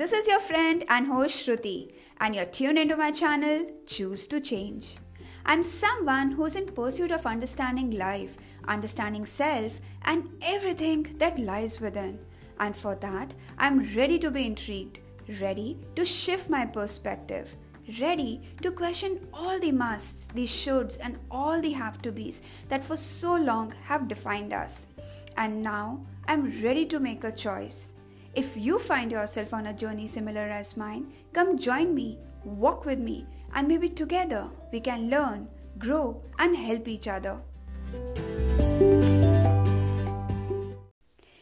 This is your friend and host Shruti, and you're tuned into my channel Choose to Change. I'm someone who's in pursuit of understanding life, understanding self, and everything that lies within. And for that, I'm ready to be intrigued, ready to shift my perspective, ready to question all the musts, the shoulds, and all the have to be's that for so long have defined us. And now I'm ready to make a choice. If you find yourself on a journey similar as mine, come join me, walk with me, and maybe together we can learn, grow, and help each other.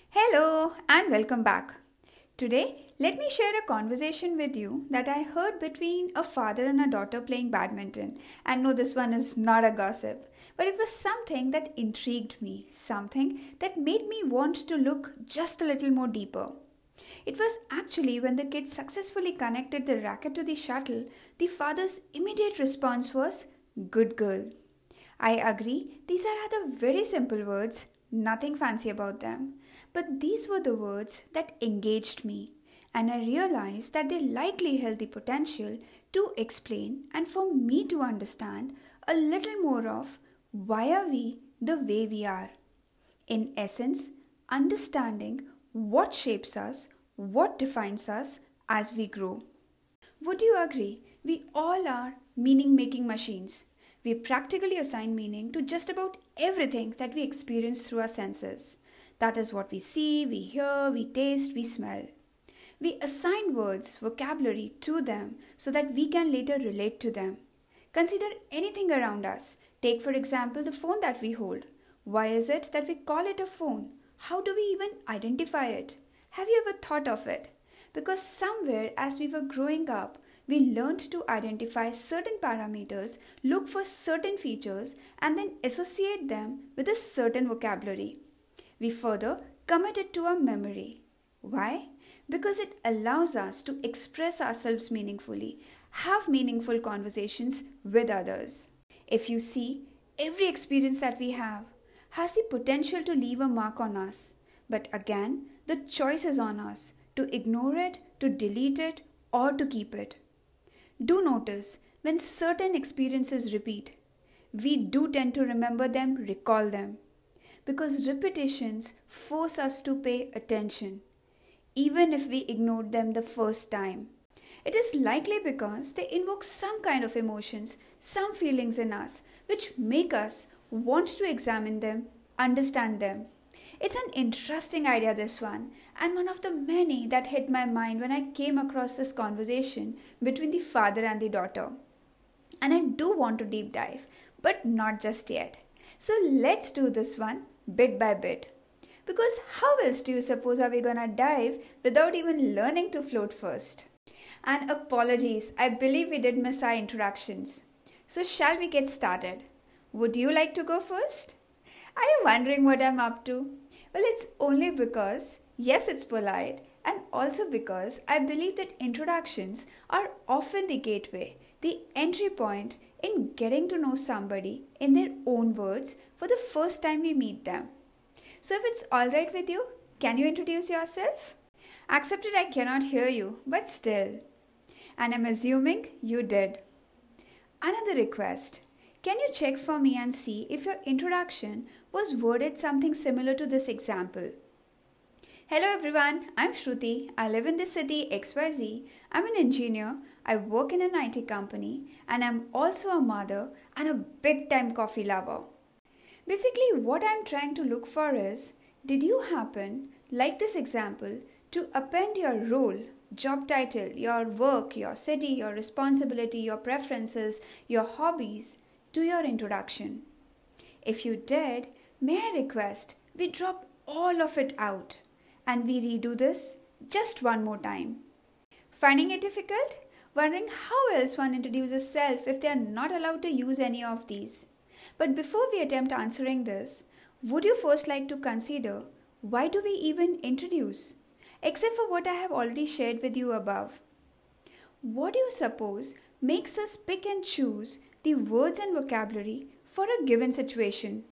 Hello, and welcome back. Today, let me share a conversation with you that I heard between a father and a daughter playing badminton. And no, this one is not a gossip, but it was something that intrigued me, something that made me want to look just a little more deeper. It was actually when the kid successfully connected the racket to the shuttle, the father's immediate response was, Good girl. I agree, these are rather very simple words, nothing fancy about them. But these were the words that engaged me, and I realized that they likely held the potential to explain and for me to understand a little more of why are we the way we are. In essence, understanding what shapes us, what defines us as we grow. Would you agree? We all are meaning making machines. We practically assign meaning to just about everything that we experience through our senses. That is what we see, we hear, we taste, we smell. We assign words, vocabulary to them so that we can later relate to them. Consider anything around us. Take, for example, the phone that we hold. Why is it that we call it a phone? How do we even identify it? Have you ever thought of it? Because somewhere as we were growing up, we learned to identify certain parameters, look for certain features, and then associate them with a certain vocabulary. We further commit it to our memory. Why? Because it allows us to express ourselves meaningfully, have meaningful conversations with others. If you see, every experience that we have, has the potential to leave a mark on us. But again, the choice is on us to ignore it, to delete it, or to keep it. Do notice when certain experiences repeat, we do tend to remember them, recall them. Because repetitions force us to pay attention, even if we ignored them the first time. It is likely because they invoke some kind of emotions, some feelings in us, which make us want to examine them, understand them. It's an interesting idea, this one, and one of the many that hit my mind when I came across this conversation between the father and the daughter. And I do want to deep dive, but not just yet. So let's do this one bit by bit. Because how else do you suppose are we gonna dive without even learning to float first? And apologies, I believe we did miss our introductions. So shall we get started? Would you like to go first? Are you wondering what I'm up to? Well, it's only because, yes, it's polite, and also because I believe that introductions are often the gateway, the entry point in getting to know somebody in their own words for the first time we meet them. So, if it's alright with you, can you introduce yourself? Accepted, I cannot hear you, but still. And I'm assuming you did. Another request can you check for me and see if your introduction was worded something similar to this example? Hello everyone, I'm Shruti. I live in the city XYZ. I'm an engineer. I work in an IT company and I'm also a mother and a big time coffee lover. Basically, what I'm trying to look for is did you happen, like this example, to append your role, job title, your work, your city, your responsibility, your preferences, your hobbies to your introduction. If you did, may I request we drop all of it out and we redo this just one more time. Finding it difficult? Wondering how else one introduces self if they are not allowed to use any of these? But before we attempt answering this, would you first like to consider why do we even introduce? Except for what I have already shared with you above. What do you suppose makes us pick and choose the words and vocabulary for a given situation.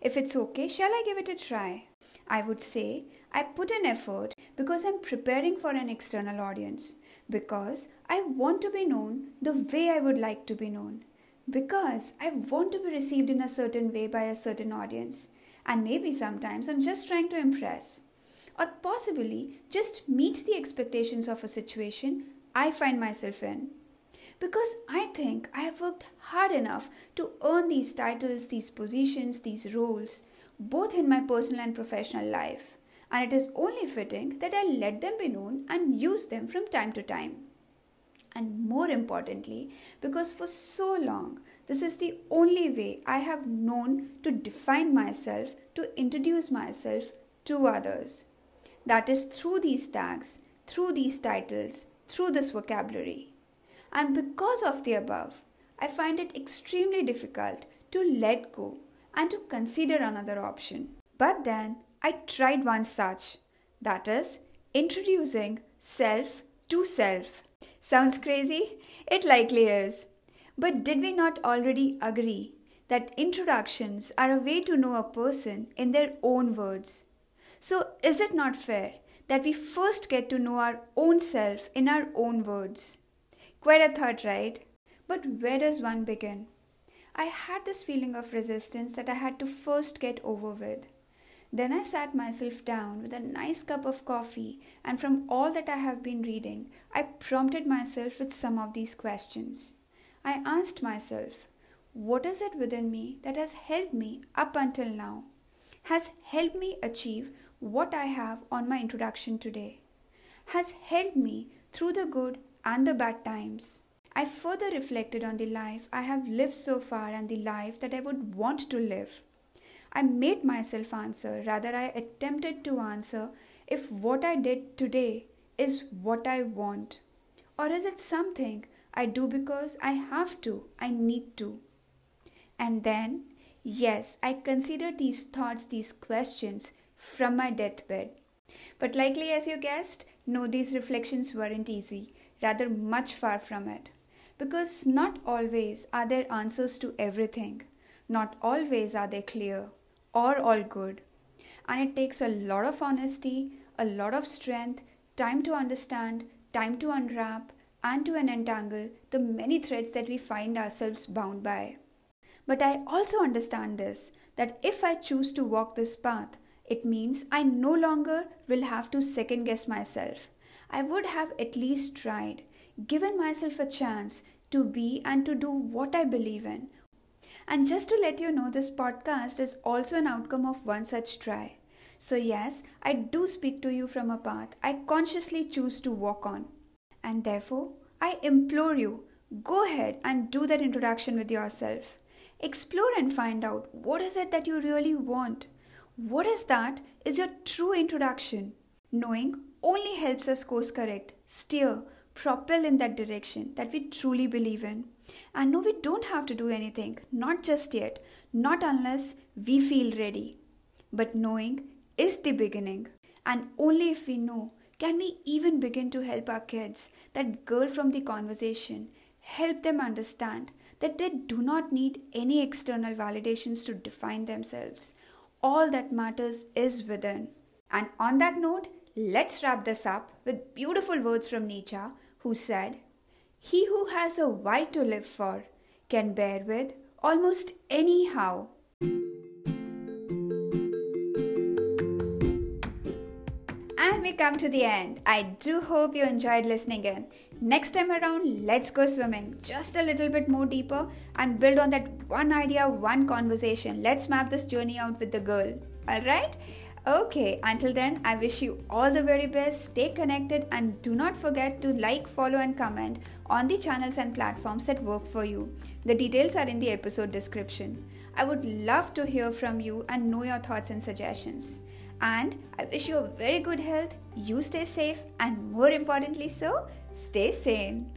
If it's okay, shall I give it a try? I would say I put an effort because I'm preparing for an external audience, because I want to be known the way I would like to be known, because I want to be received in a certain way by a certain audience, and maybe sometimes I'm just trying to impress, or possibly just meet the expectations of a situation I find myself in. Because I think I have worked hard enough to earn these titles, these positions, these roles, both in my personal and professional life, and it is only fitting that I let them be known and use them from time to time. And more importantly, because for so long, this is the only way I have known to define myself, to introduce myself to others. That is through these tags, through these titles, through this vocabulary. And because of the above, I find it extremely difficult to let go and to consider another option. But then I tried one such that is, introducing self to self. Sounds crazy? It likely is. But did we not already agree that introductions are a way to know a person in their own words? So, is it not fair that we first get to know our own self in our own words? Quite a thought, right? But where does one begin? I had this feeling of resistance that I had to first get over with. Then I sat myself down with a nice cup of coffee, and from all that I have been reading, I prompted myself with some of these questions. I asked myself, what is it within me that has helped me up until now? Has helped me achieve what I have on my introduction today? Has helped me through the good and the bad times. I further reflected on the life I have lived so far and the life that I would want to live. I made myself answer, rather, I attempted to answer if what I did today is what I want. Or is it something I do because I have to, I need to? And then, yes, I considered these thoughts, these questions from my deathbed. But likely as you guessed, no, these reflections weren't easy rather much far from it. Because not always are there answers to everything, not always are they clear or all good. And it takes a lot of honesty, a lot of strength, time to understand, time to unwrap, and to unentangle the many threads that we find ourselves bound by. But I also understand this that if I choose to walk this path, it means I no longer will have to second guess myself. I would have at least tried, given myself a chance to be and to do what I believe in. And just to let you know, this podcast is also an outcome of one such try. So, yes, I do speak to you from a path I consciously choose to walk on. And therefore, I implore you go ahead and do that introduction with yourself. Explore and find out what is it that you really want. What is that is your true introduction. Knowing only helps us course correct, steer, propel in that direction that we truly believe in. And no, we don't have to do anything, not just yet, not unless we feel ready. But knowing is the beginning, and only if we know can we even begin to help our kids, that girl from the conversation, help them understand that they do not need any external validations to define themselves. All that matters is within. And on that note, Let's wrap this up with beautiful words from Nietzsche, who said, He who has a why to live for can bear with almost any how. And we come to the end. I do hope you enjoyed listening in. Next time around, let's go swimming just a little bit more deeper and build on that one idea, one conversation. Let's map this journey out with the girl. Alright? Okay, until then, I wish you all the very best. Stay connected and do not forget to like, follow, and comment on the channels and platforms that work for you. The details are in the episode description. I would love to hear from you and know your thoughts and suggestions. And I wish you a very good health, you stay safe, and more importantly, so stay sane.